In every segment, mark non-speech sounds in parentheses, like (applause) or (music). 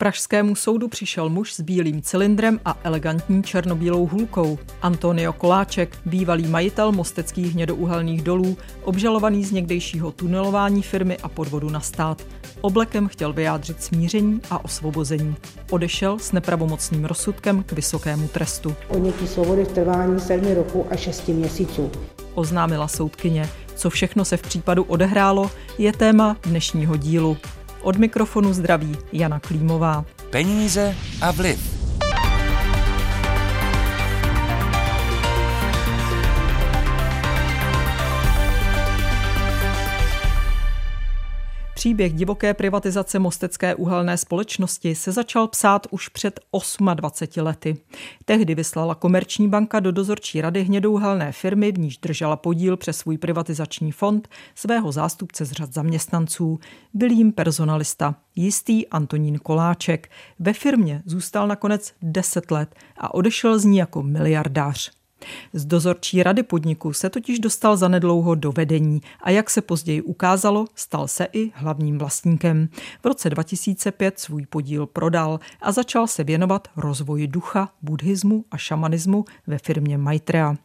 pražskému soudu přišel muž s bílým cylindrem a elegantní černobílou hůlkou. Antonio Koláček, bývalý majitel mosteckých hnědouhelných dolů, obžalovaný z někdejšího tunelování firmy a podvodu na stát. Oblekem chtěl vyjádřit smíření a osvobození. Odešel s nepravomocným rozsudkem k vysokému trestu. Odnětí svobody v trvání 7 roku a 6 měsíců. Oznámila soudkyně. Co všechno se v případu odehrálo, je téma dnešního dílu. Od mikrofonu zdraví Jana Klímová. Peníze a vliv. Příběh divoké privatizace Mostecké uhelné společnosti se začal psát už před 28 lety. Tehdy vyslala Komerční banka do dozorčí rady hnědouhelné firmy, v níž držela podíl přes svůj privatizační fond, svého zástupce z řad zaměstnanců. Byl jim personalista, jistý Antonín Koláček. Ve firmě zůstal nakonec 10 let a odešel z ní jako miliardář. Z dozorčí rady podniku se totiž dostal zanedlouho do vedení a jak se později ukázalo, stal se i hlavním vlastníkem. V roce 2005 svůj podíl prodal a začal se věnovat rozvoji ducha, buddhismu a šamanismu ve firmě Maitreya.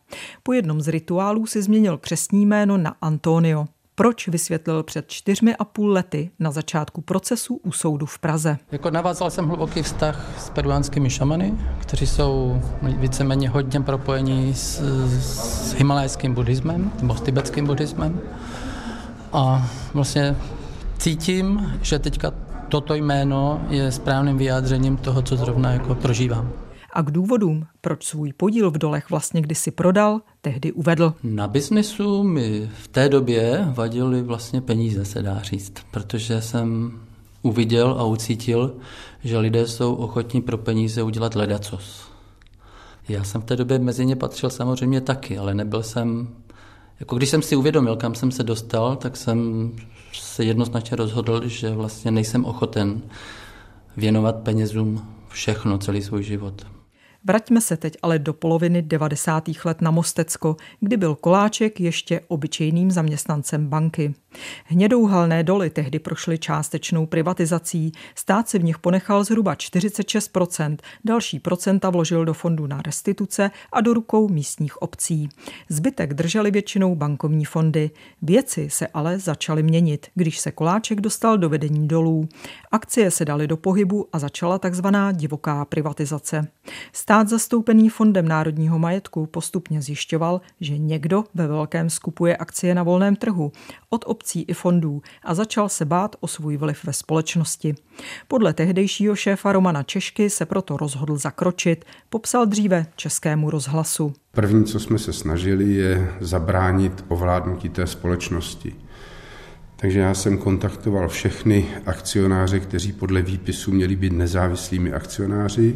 Po jednom z rituálů si změnil křestní jméno na Antonio proč vysvětlil před čtyřmi a půl lety na začátku procesu u soudu v Praze. Jako navázal jsem hluboký vztah s peruánskými šamany, kteří jsou víceméně hodně propojení s, s himalajským buddhismem, nebo s tibetským buddhismem. A vlastně cítím, že teďka toto jméno je správným vyjádřením toho, co zrovna jako prožívám a k důvodům, proč svůj podíl v dolech vlastně kdysi prodal, tehdy uvedl. Na biznesu mi v té době vadily vlastně peníze, se dá říct, protože jsem uviděl a ucítil, že lidé jsou ochotní pro peníze udělat ledacos. Já jsem v té době mezi ně patřil samozřejmě taky, ale nebyl jsem, jako když jsem si uvědomil, kam jsem se dostal, tak jsem se jednoznačně rozhodl, že vlastně nejsem ochoten věnovat penězům všechno, celý svůj život. Vraťme se teď ale do poloviny 90. let na Mostecko, kdy byl Koláček ještě obyčejným zaměstnancem banky. Hnědouhalné doly tehdy prošly částečnou privatizací, stát si v nich ponechal zhruba 46%, další procenta vložil do fondu na restituce a do rukou místních obcí. Zbytek drželi většinou bankovní fondy. Věci se ale začaly měnit, když se Koláček dostal do vedení dolů. Akcie se daly do pohybu a začala takzvaná divoká privatizace. Stát zastoupený Fondem národního majetku postupně zjišťoval, že někdo ve velkém skupuje akcie na volném trhu od obcí i fondů a začal se bát o svůj vliv ve společnosti. Podle tehdejšího šéfa Romana Češky se proto rozhodl zakročit, popsal dříve českému rozhlasu. První, co jsme se snažili, je zabránit ovládnutí té společnosti. Takže já jsem kontaktoval všechny akcionáře, kteří podle výpisu měli být nezávislými akcionáři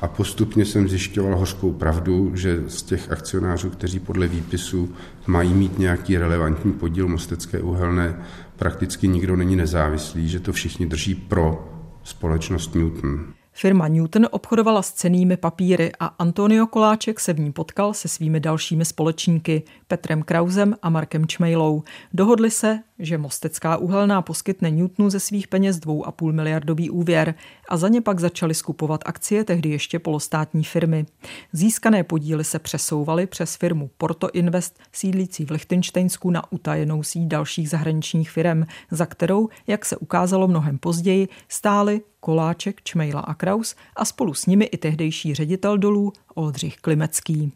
a postupně jsem zjišťoval hořkou pravdu, že z těch akcionářů, kteří podle výpisu mají mít nějaký relevantní podíl Mostecké uhelné, prakticky nikdo není nezávislý, že to všichni drží pro společnost Newton. Firma Newton obchodovala s cenými papíry a Antonio Koláček se v ní potkal se svými dalšími společníky Petrem Krausem a Markem Čmejlou. Dohodli se, že Mostecká uhelná poskytne Newtonu ze svých peněz 2,5 miliardový úvěr a za ně pak začali skupovat akcie tehdy ještě polostátní firmy. Získané podíly se přesouvaly přes firmu Porto Invest sídlící v Lichtensteinsku na utajenou síť dalších zahraničních firm, za kterou, jak se ukázalo mnohem později, stály Koláček, Čmejla a Kraus a spolu s nimi i tehdejší ředitel dolů Oldřich Klimecký.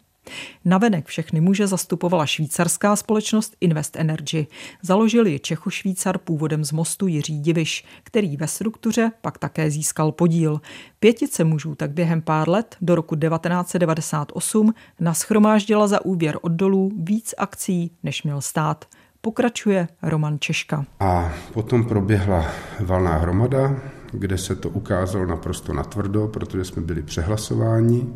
Navenek všechny muže zastupovala švýcarská společnost Invest Energy. Založil ji Čechošvýcar původem z mostu Jiří Diviš, který ve struktuře pak také získal podíl. Pětice mužů tak během pár let do roku 1998 naschromáždila za úvěr od dolů víc akcí, než měl stát. Pokračuje Roman Češka. A potom proběhla valná hromada, kde se to ukázalo naprosto natvrdo, protože jsme byli přehlasováni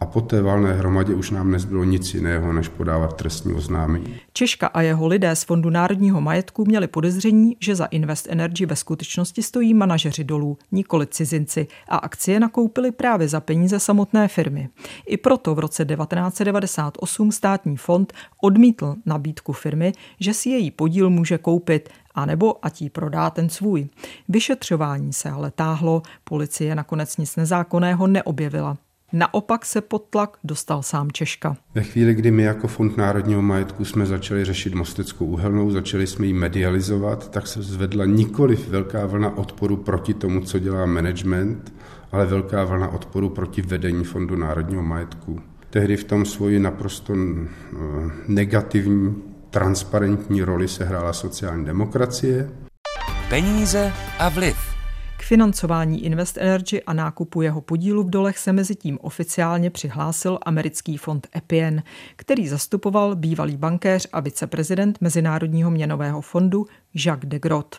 a po té valné hromadě už nám nezbylo nic jiného, než podávat trestní oznámení. Češka a jeho lidé z Fondu národního majetku měli podezření, že za Invest Energy ve skutečnosti stojí manažeři dolů, nikoli cizinci, a akcie nakoupili právě za peníze samotné firmy. I proto v roce 1998 státní fond odmítl nabídku firmy, že si její podíl může koupit anebo ať jí prodá ten svůj. Vyšetřování se ale táhlo, policie nakonec nic nezákonného neobjevila. Naopak se pod tlak dostal sám Češka. Ve chvíli, kdy my jako Fond národního majetku jsme začali řešit Mosteckou uhelnou, začali jsme ji medializovat, tak se zvedla nikoliv velká vlna odporu proti tomu, co dělá management, ale velká vlna odporu proti vedení Fondu národního majetku. Tehdy v tom svoji naprosto eh, negativní, transparentní roli se hrála sociální demokracie. Peníze a vliv. Financování Invest Energy a nákupu jeho podílu v dolech se mezi tím oficiálně přihlásil americký fond Epien, který zastupoval bývalý bankéř a viceprezident Mezinárodního měnového fondu Jacques de Groot.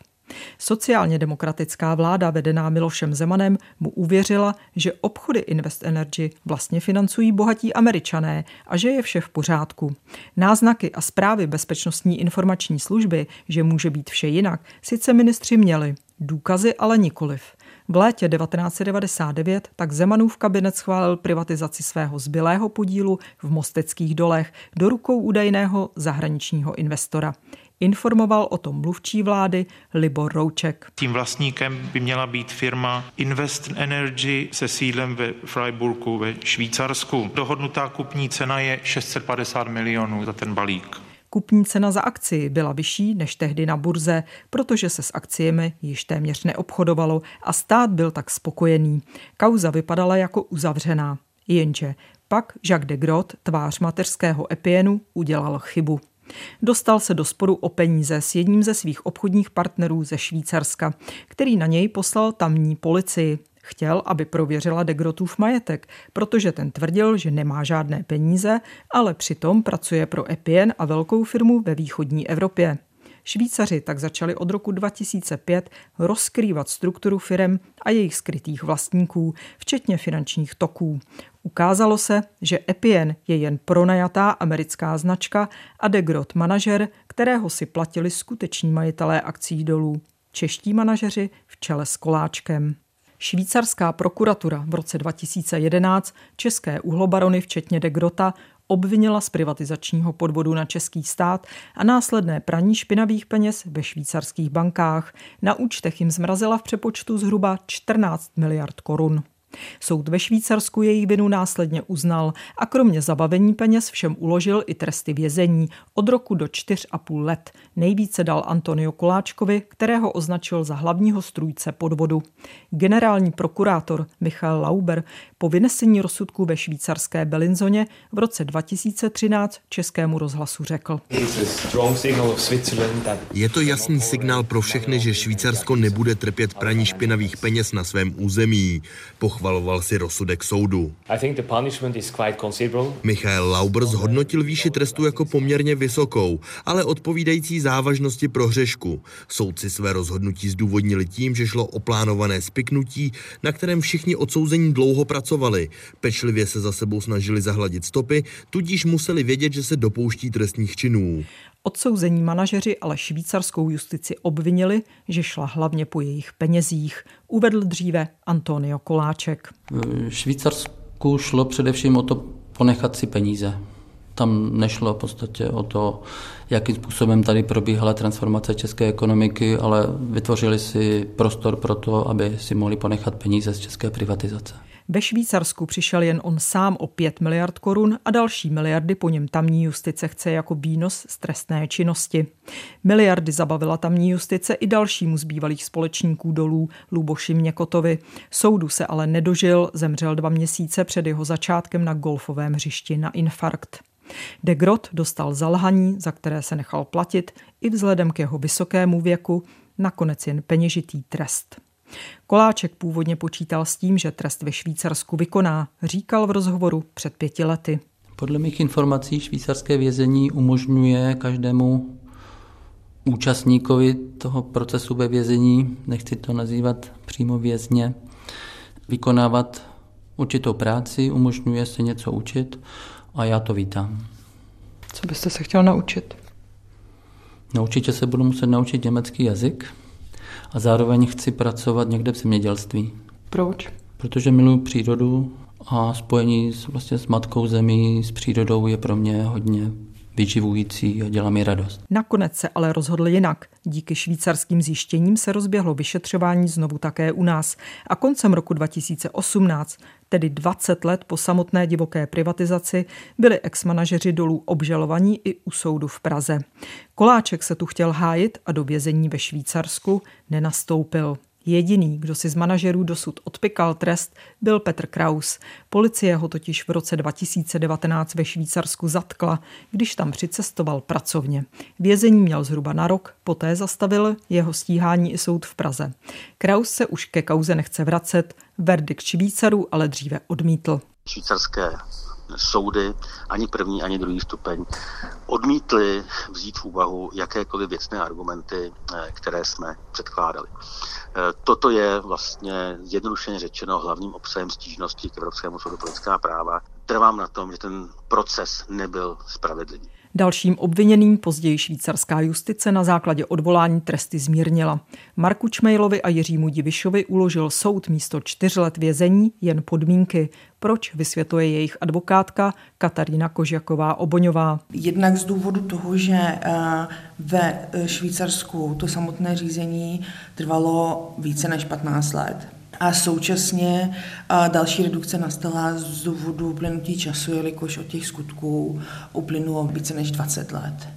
Sociálně demokratická vláda vedená Milošem Zemanem mu uvěřila, že obchody Invest Energy vlastně financují bohatí američané a že je vše v pořádku. Náznaky a zprávy Bezpečnostní informační služby, že může být vše jinak, sice ministři měli, důkazy ale nikoliv. V létě 1999 tak Zemanův kabinet schválil privatizaci svého zbylého podílu v Mosteckých dolech do rukou údajného zahraničního investora. Informoval o tom mluvčí vlády Libor Rouček. Tím vlastníkem by měla být firma Invest Energy se sídlem ve Freiburgu ve Švýcarsku. Dohodnutá kupní cena je 650 milionů za ten balík. Kupní cena za akci byla vyšší než tehdy na burze, protože se s akciemi již téměř neobchodovalo a stát byl tak spokojený. Kauza vypadala jako uzavřená. Jenže pak Jacques de Grot, tvář mateřského epienu, udělal chybu. Dostal se do sporu o peníze s jedním ze svých obchodních partnerů ze Švýcarska, který na něj poslal tamní policii. Chtěl, aby prověřila Degrotův majetek, protože ten tvrdil, že nemá žádné peníze, ale přitom pracuje pro Epien a velkou firmu ve východní Evropě. Švýcaři tak začali od roku 2005 rozkrývat strukturu firem a jejich skrytých vlastníků, včetně finančních toků. Ukázalo se, že Epien je jen pronajatá americká značka a Degrot manažer, kterého si platili skuteční majitelé akcí dolů. Čeští manažeři v čele s Koláčkem. Švýcarská prokuratura v roce 2011 české uhlobarony včetně de Grota obvinila z privatizačního podvodu na český stát a následné praní špinavých peněz ve švýcarských bankách. Na účtech jim zmrazila v přepočtu zhruba 14 miliard korun. Soud ve Švýcarsku její vinu následně uznal a kromě zabavení peněz všem uložil i tresty vězení od roku do 4,5 let. Nejvíce dal Antonio Koláčkovi, kterého označil za hlavního strůjce podvodu. Generální prokurátor Michal Lauber po vynesení rozsudku ve švýcarské Belinzoně v roce 2013 českému rozhlasu řekl. Je to jasný signál pro všechny, že Švýcarsko nebude trpět praní špinavých peněz na svém území. Pochvaloval si rozsudek soudu. Michael Lauber zhodnotil výši trestu jako poměrně vysokou, ale odpovídající závažnosti pro hřešku. Soudci své rozhodnutí zdůvodnili tím, že šlo o plánované spiknutí, na kterém všichni odsouzení dlouho pracovali. Pečlivě se za sebou snažili zahladit stopy, tudíž museli vědět, že se dopouští trestních činů. Odsouzení manažeři ale švýcarskou justici obvinili, že šla hlavně po jejich penězích, uvedl dříve Antonio Koláček. Švýcarsku šlo především o to ponechat si peníze. Tam nešlo v podstatě o to, jakým způsobem tady probíhala transformace české ekonomiky, ale vytvořili si prostor pro to, aby si mohli ponechat peníze z české privatizace. Ve Švýcarsku přišel jen on sám o 5 miliard korun a další miliardy po něm tamní justice chce jako výnos z trestné činnosti. Miliardy zabavila tamní justice i dalšímu z bývalých společníků dolů Luboši Měkotovi. Soudu se ale nedožil, zemřel dva měsíce před jeho začátkem na golfovém hřišti na infarkt. De Grot dostal zalhaní, za které se nechal platit, i vzhledem k jeho vysokému věku, nakonec jen peněžitý trest. Koláček původně počítal s tím, že trest ve Švýcarsku vykoná, říkal v rozhovoru před pěti lety. Podle mých informací švýcarské vězení umožňuje každému účastníkovi toho procesu ve vězení, nechci to nazývat přímo vězně, vykonávat určitou práci, umožňuje se něco učit a já to vítám. Co byste se chtěl naučit? No určitě se budu muset naučit německý jazyk a zároveň chci pracovat někde v zemědělství. Proč? Protože miluji přírodu a spojení s, vlastně s matkou zemí, s přírodou je pro mě hodně vyživující a dělá mi radost. Nakonec se ale rozhodl jinak. Díky švýcarským zjištěním se rozběhlo vyšetřování znovu také u nás. A koncem roku 2018, tedy 20 let po samotné divoké privatizaci, byli exmanažeři dolů obžalovaní i u soudu v Praze. Koláček se tu chtěl hájit a do vězení ve Švýcarsku nenastoupil. Jediný, kdo si z manažerů dosud odpikal trest, byl Petr Kraus. Policie ho totiž v roce 2019 ve Švýcarsku zatkla, když tam přicestoval pracovně. Vězení měl zhruba na rok, poté zastavil jeho stíhání i soud v Praze. Kraus se už ke kauze nechce vracet, verdikt Švýcarů ale dříve odmítl. Švýcarské soudy, ani první, ani druhý stupeň, odmítli vzít v úvahu jakékoliv věcné argumenty, eh, které jsme předkládali. Eh, toto je vlastně zjednodušeně řečeno hlavním obsahem stížnosti k Evropskému soudu pro lidská práva. Trvám na tom, že ten proces nebyl spravedlivý. Dalším obviněným později švýcarská justice na základě odvolání tresty zmírnila. Marku Čmejlovi a Jiřímu Divišovi uložil soud místo čtyř let vězení jen podmínky. Proč, vysvětluje jejich advokátka Katarína Kožaková-Oboňová. Jednak z důvodu toho, že eh, ve Švýcarsku to samotné řízení trvalo více než 15 let a současně a další redukce nastala z důvodu uplynutí času, jelikož od těch skutků uplynulo více než 20 let.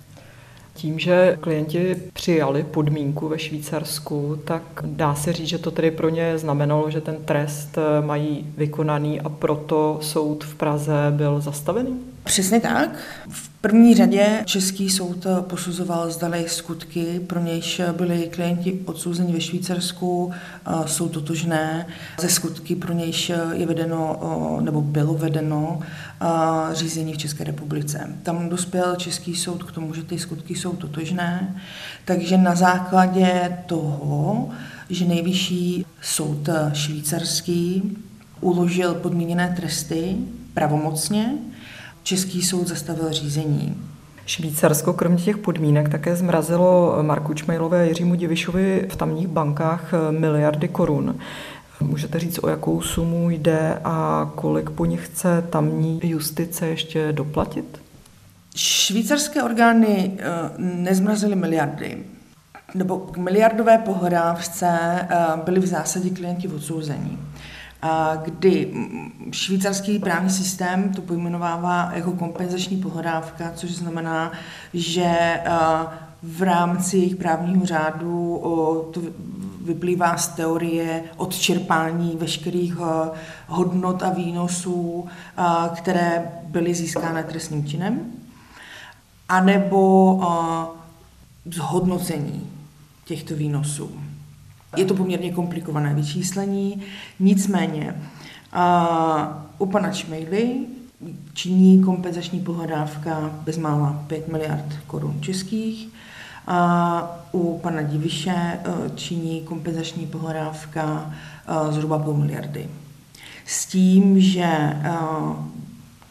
Tím, že klienti přijali podmínku ve Švýcarsku, tak dá se říct, že to tedy pro ně znamenalo, že ten trest mají vykonaný a proto soud v Praze byl zastavený? Přesně tak. V první řadě Český soud posuzoval, zdali skutky, pro nějž byli klienti odsouzeni ve Švýcarsku, jsou totožné ze skutky, pro nějž je vedeno nebo bylo vedeno řízení v České republice. Tam dospěl Český soud k tomu, že ty skutky jsou totožné, takže na základě toho, že nejvyšší soud švýcarský uložil podmíněné tresty pravomocně, Český soud zastavil řízení. Švýcarsko kromě těch podmínek také zmrazilo Marku Čmejlové a Jiřímu Divišovi v tamních bankách miliardy korun. Můžete říct, o jakou sumu jde a kolik po nich chce tamní justice ještě doplatit? Švýcarské orgány eh, nezmrazily miliardy. Nebo k miliardové pohledávce eh, byli v zásadě klienti odsouzení kdy švýcarský právní systém to pojmenovává jako kompenzační pohledávka, což znamená, že v rámci jejich právního řádu to vyplývá z teorie odčerpání veškerých hodnot a výnosů, které byly získány trestným činem, anebo zhodnocení těchto výnosů. Je to poměrně komplikované vyčíslení, nicméně a u pana Čmejly činí kompenzační pohledávka bezmála 5 miliard korun českých, a u pana Diviše e, činí kompenzační pohledávka e, zhruba půl miliardy. S tím, že e,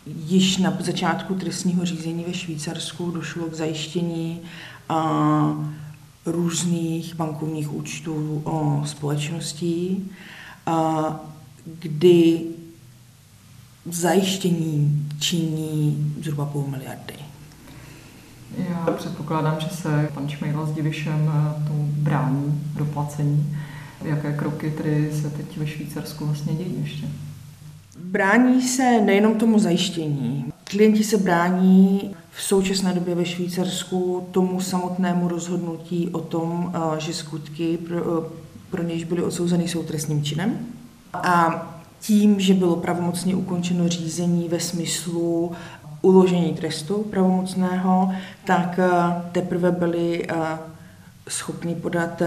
již na začátku trestního řízení ve Švýcarsku došlo k zajištění různých bankovních účtů o společností, kdy zajištění činí zhruba půl miliardy. Já předpokládám, že se pan Šmejla s Divišem eh, tomu brání doplacení. Jaké kroky tedy se teď ve Švýcarsku vlastně dějí ještě? Brání se nejenom tomu zajištění. Klienti se brání v současné době ve Švýcarsku tomu samotnému rozhodnutí o tom, eh, že skutky, pro, eh, pro něž byly odsouzeny, jsou trestným činem. A tím, že bylo pravomocně ukončeno řízení ve smyslu uložení trestu pravomocného, tak eh, teprve byli schopni podat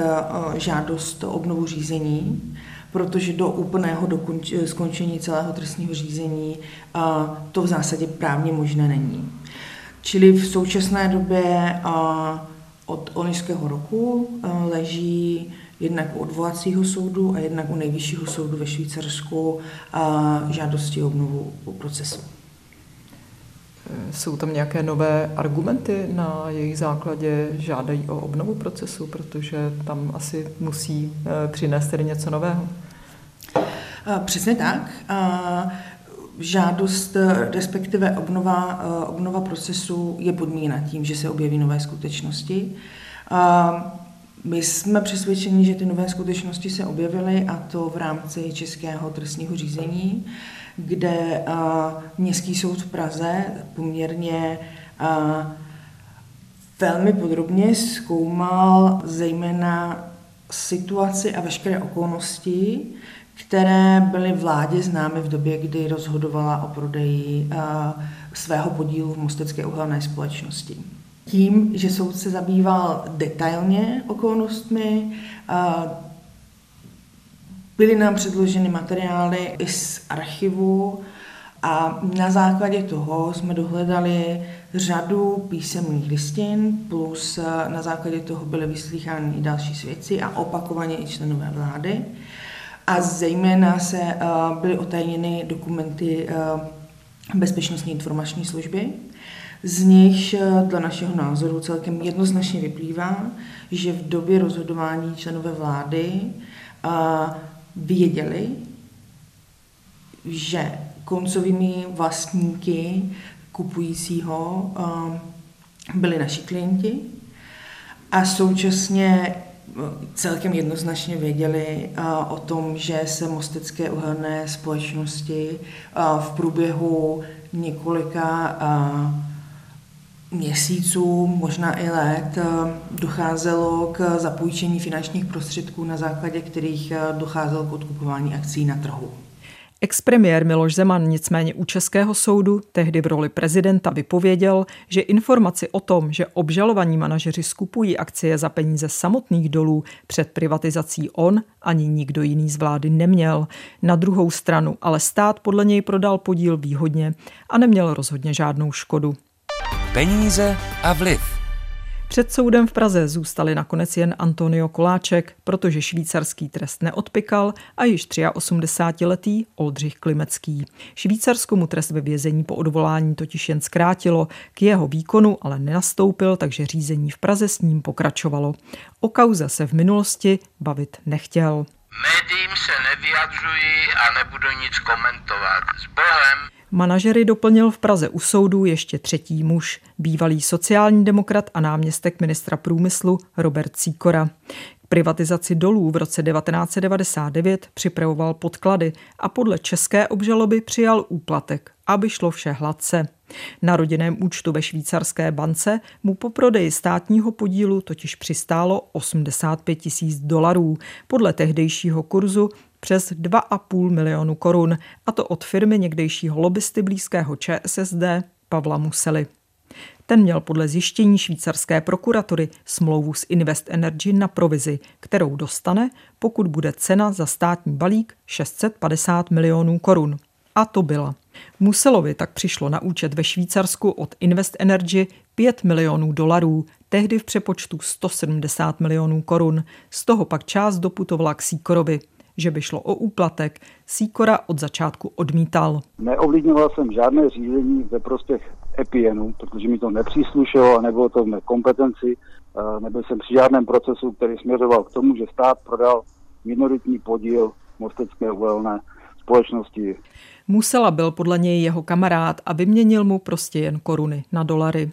žádost o obnovu řízení, protože do úplného dokonč- skončení celého trestního řízení to v zásadě právně možné není. Čili v současné době od loňského roku leží jednak u odvolacího soudu a jednak u nejvyššího soudu ve Švýcarsku žádosti o obnovu procesu. Jsou tam nějaké nové argumenty na jejich základě, žádají o obnovu procesu, protože tam asi musí přinést tedy něco nového? Přesně tak. žádost, respektive obnova, obnova procesu je podmíněna tím, že se objeví nové skutečnosti. My jsme přesvědčeni, že ty nové skutečnosti se objevily a to v rámci českého trestního řízení, kde Městský soud v Praze poměrně velmi podrobně zkoumal zejména situaci a veškeré okolnosti, které byly vládě známy v době, kdy rozhodovala o prodeji svého podílu v Mostecké uhelné společnosti. Tím, že soud se zabýval detailně okolnostmi, byly nám předloženy materiály i z archivu a na základě toho jsme dohledali řadu písemných listin, plus na základě toho byly vyslýchány i další svědci a opakovaně i členové vlády. A zejména se byly otajněny dokumenty Bezpečnostní informační služby, z nich dle našeho názoru celkem jednoznačně vyplývá, že v době rozhodování členové vlády věděli, že koncovými vlastníky kupujícího byli naši klienti. A současně celkem jednoznačně věděli o tom, že se mostecké uhelné společnosti v průběhu několika měsíců, možná i let, docházelo k zapůjčení finančních prostředků, na základě kterých docházelo k odkupování akcí na trhu. Expremiér Miloš Zeman nicméně u Českého soudu tehdy v roli prezidenta vypověděl, že informaci o tom, že obžalovaní manažeři skupují akcie za peníze samotných dolů před privatizací on ani nikdo jiný z vlády neměl. Na druhou stranu ale stát podle něj prodal podíl výhodně a neměl rozhodně žádnou škodu. Peníze a vliv. Před soudem v Praze zůstali nakonec jen Antonio Koláček, protože švýcarský trest neodpikal a již 83-letý Oldřich Klimecký. Švýcarsko mu trest ve vězení po odvolání totiž jen zkrátilo, k jeho výkonu ale nenastoupil, takže řízení v Praze s ním pokračovalo. O kauze se v minulosti bavit nechtěl. Médiím se nevyjadřuji a nebudu nic komentovat. S Bohem! Manažery doplnil v Praze u soudu ještě třetí muž, bývalý sociální demokrat a náměstek ministra průmyslu Robert Cíkora. K privatizaci dolů v roce 1999 připravoval podklady a podle české obžaloby přijal úplatek, aby šlo vše hladce. Na rodinném účtu ve švýcarské bance mu po prodeji státního podílu totiž přistálo 85 tisíc dolarů. Podle tehdejšího kurzu přes 2,5 milionu korun, a to od firmy někdejšího lobbysty blízkého ČSSD Pavla Musely. Ten měl podle zjištění švýcarské prokuratury smlouvu s Invest Energy na provizi, kterou dostane, pokud bude cena za státní balík 650 milionů korun. A to byla. Muselovi tak přišlo na účet ve Švýcarsku od Invest Energy 5 milionů dolarů, tehdy v přepočtu 170 milionů korun. Z toho pak část doputovala k Síkorovi že by šlo o úplatek, Sýkora od začátku odmítal. Neovlivňoval jsem žádné řízení ve prospěch Epienu, protože mi to nepříslušelo a nebylo to v mé kompetenci. Nebyl jsem při žádném procesu, který směřoval k tomu, že stát prodal minoritní podíl Mostecké uhelné společnosti. Musela byl podle něj jeho kamarád a vyměnil mu prostě jen koruny na dolary.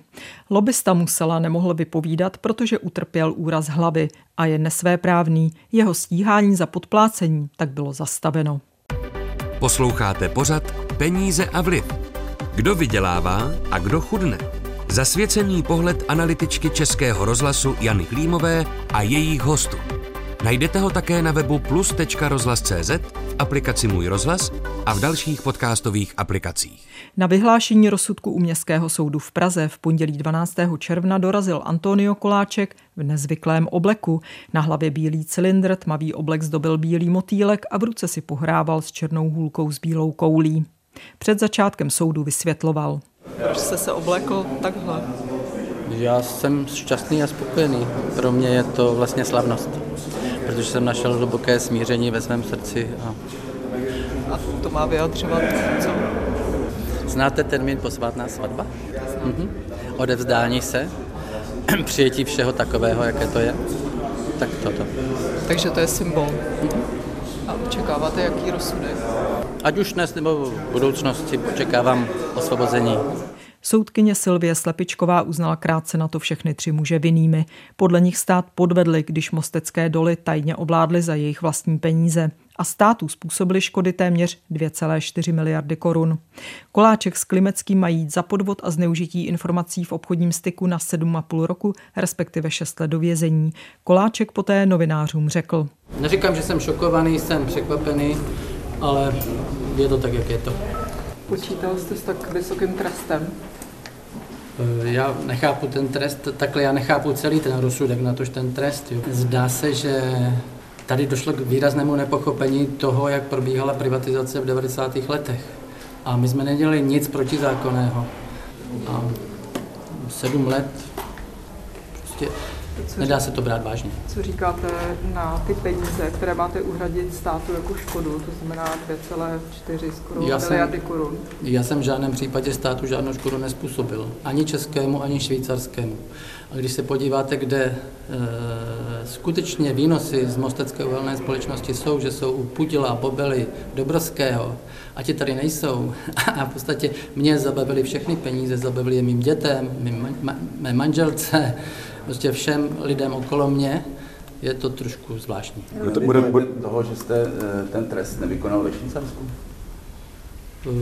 Lobista Musela nemohl vypovídat, protože utrpěl úraz hlavy a je nesvéprávný. Jeho stíhání za podplácení tak bylo zastaveno. Posloucháte pořad Peníze a vliv. Kdo vydělává a kdo chudne? Zasvěcený pohled analytičky Českého rozhlasu Jany Klímové a jejich hostů. Najdete ho také na webu plus.rozhlas.cz, v aplikaci Můj rozhlas a v dalších podcastových aplikacích. Na vyhlášení rozsudku u Městského soudu v Praze v pondělí 12. června dorazil Antonio Koláček v nezvyklém obleku. Na hlavě bílý cylindr, tmavý oblek zdobil bílý motýlek a v ruce si pohrával s černou hůlkou s bílou koulí. Před začátkem soudu vysvětloval. Proč jste se oblekl takhle? Já jsem šťastný a spokojený. Pro mě je to vlastně slavnost protože jsem našel hluboké smíření ve svém srdci. A, a to má vyjadřovat co? Znáte termín posvátná svatba? Mhm. Odevzdání se, (clears throat) přijetí všeho takového, jaké to je. Tak toto. Takže to je symbol. Mhm. A očekáváte, jaký rozsudek? Ať už dnes nebo v budoucnosti očekávám osvobození. Soudkyně Silvie Slepičková uznala krátce na to všechny tři muže vinnými. Podle nich stát podvedli, když mostecké doly tajně ovládly za jejich vlastní peníze a státu způsobili škody téměř 2,4 miliardy korun. Koláček s Klimeckým mají jít za podvod a zneužití informací v obchodním styku na 7,5 roku, respektive 6 let do vězení. Koláček poté novinářům řekl. Neříkám, že jsem šokovaný, jsem překvapený, ale je to tak, jak je to. Počítal jste s tak vysokým trestem? Eh, já nechápu ten trest, takhle já nechápu celý ten rozsudek, na tož ten trest. Jo. Zdá se, že tady došlo k výraznému nepochopení toho, jak probíhala privatizace v 90. letech. A my jsme nedělali nic protizákonného. A sedm let prostě co Nedá se to brát vážně. Co říkáte na ty peníze, které máte uhradit státu jako škodu, to znamená 2,4 skoro já miliardy jsem, korun? Já jsem v žádném případě státu žádnou škodu nespůsobil. Ani českému, ani švýcarskému. A když se podíváte, kde e, skutečně výnosy z Mostecké uhelné společnosti jsou, že jsou u Pudila, Bobely, Dobrovského, a ti tady nejsou. (laughs) A v podstatě mě zabavili všechny peníze, zabavili je mým dětem, mým, ma, mé manželce, prostě všem lidem okolo mě, je to trošku zvláštní. Bude to bude, bude toho, že jste eh, ten trest nevykonal ve Švýcarsku?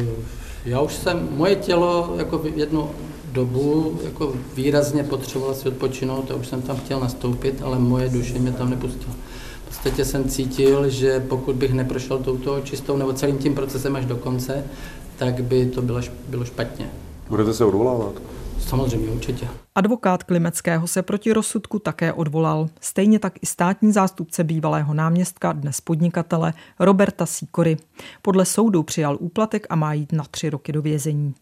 Eh, já už jsem, moje tělo jako jednu dobu jako výrazně potřeboval si odpočinout a už jsem tam chtěl nastoupit, ale moje duše mě tam nepustila. V podstatě jsem cítil, že pokud bych neprošel touto čistou nebo celým tím procesem až do konce, tak by to bylo, bylo špatně. Budete se odvolávat? Samozřejmě, určitě. Advokát Klimeckého se proti rozsudku také odvolal. Stejně tak i státní zástupce bývalého náměstka, dnes podnikatele, Roberta Sikory. Podle soudu přijal úplatek a má jít na tři roky do vězení.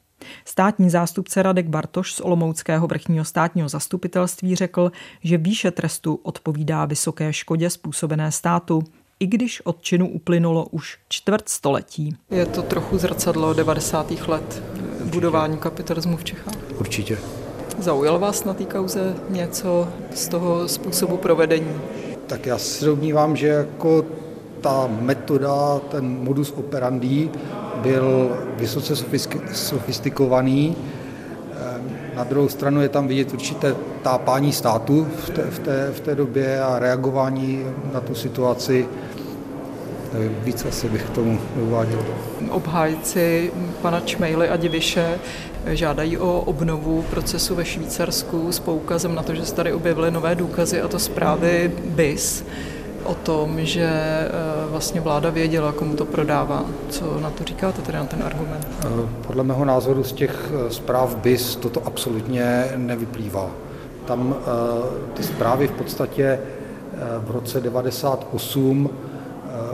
Státní zástupce Radek Bartoš z Olomouckého vrchního státního zastupitelství řekl, že výše trestu odpovídá vysoké škodě způsobené státu, i když od činu uplynulo už čtvrt století. Je to trochu zrcadlo 90. let budování kapitalismu v Čechách? Určitě. Zaujal vás na té kauze něco z toho způsobu provedení? Tak já se domnívám, že jako ta metoda, ten modus operandi byl vysoce sofistikovaný. Ehm, na druhou stranu je tam vidět určité tápání státu v té, v té, v té době a reagování na tu situaci Nevím, víc asi bych k tomu uváděl. Obhájci pana Čmejly a Diviše žádají o obnovu procesu ve Švýcarsku s poukazem na to, že se tady objevily nové důkazy a to zprávy BIS o tom, že eh, vlastně vláda věděla, komu to prodává. Co na to říkáte, tedy na ten argument? Eh, podle mého názoru z těch eh, zpráv BIS toto absolutně nevyplývá. Tam ty zprávy v podstatě v roce 98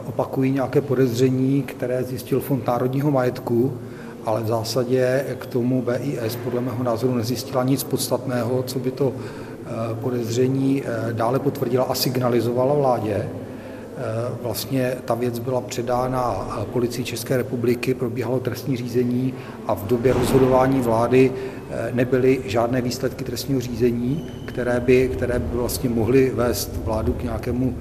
opakují nějaké podezření, které zjistil Fond národního majetku, ale v zásadě k tomu BIS podle mého názoru nezjistila nic podstatného, co by to eh, podezření eh, dále potvrdila a signalizovala vládě. Eh, vlastně ta věc byla předána policii České republiky, probíhalo trestní řízení a v době rozhodování vlády nebyly žádné výsledky trestního řízení, které by, které by vlastně mohly vést vládu k nějakému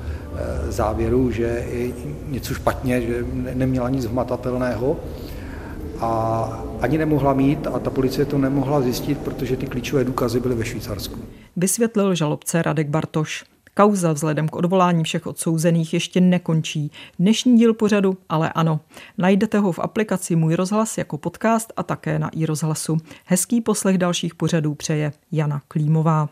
závěru, že je něco špatně, že neměla nic hmatatelného a ani nemohla mít a ta policie to nemohla zjistit, protože ty klíčové důkazy byly ve Švýcarsku. Vysvětlil žalobce Radek Bartoš. Kauza vzhledem k odvolání všech odsouzených ještě nekončí. Dnešní díl pořadu ale ano. Najdete ho v aplikaci Můj rozhlas jako podcast a také na i rozhlasu. Hezký poslech dalších pořadů přeje Jana Klímová.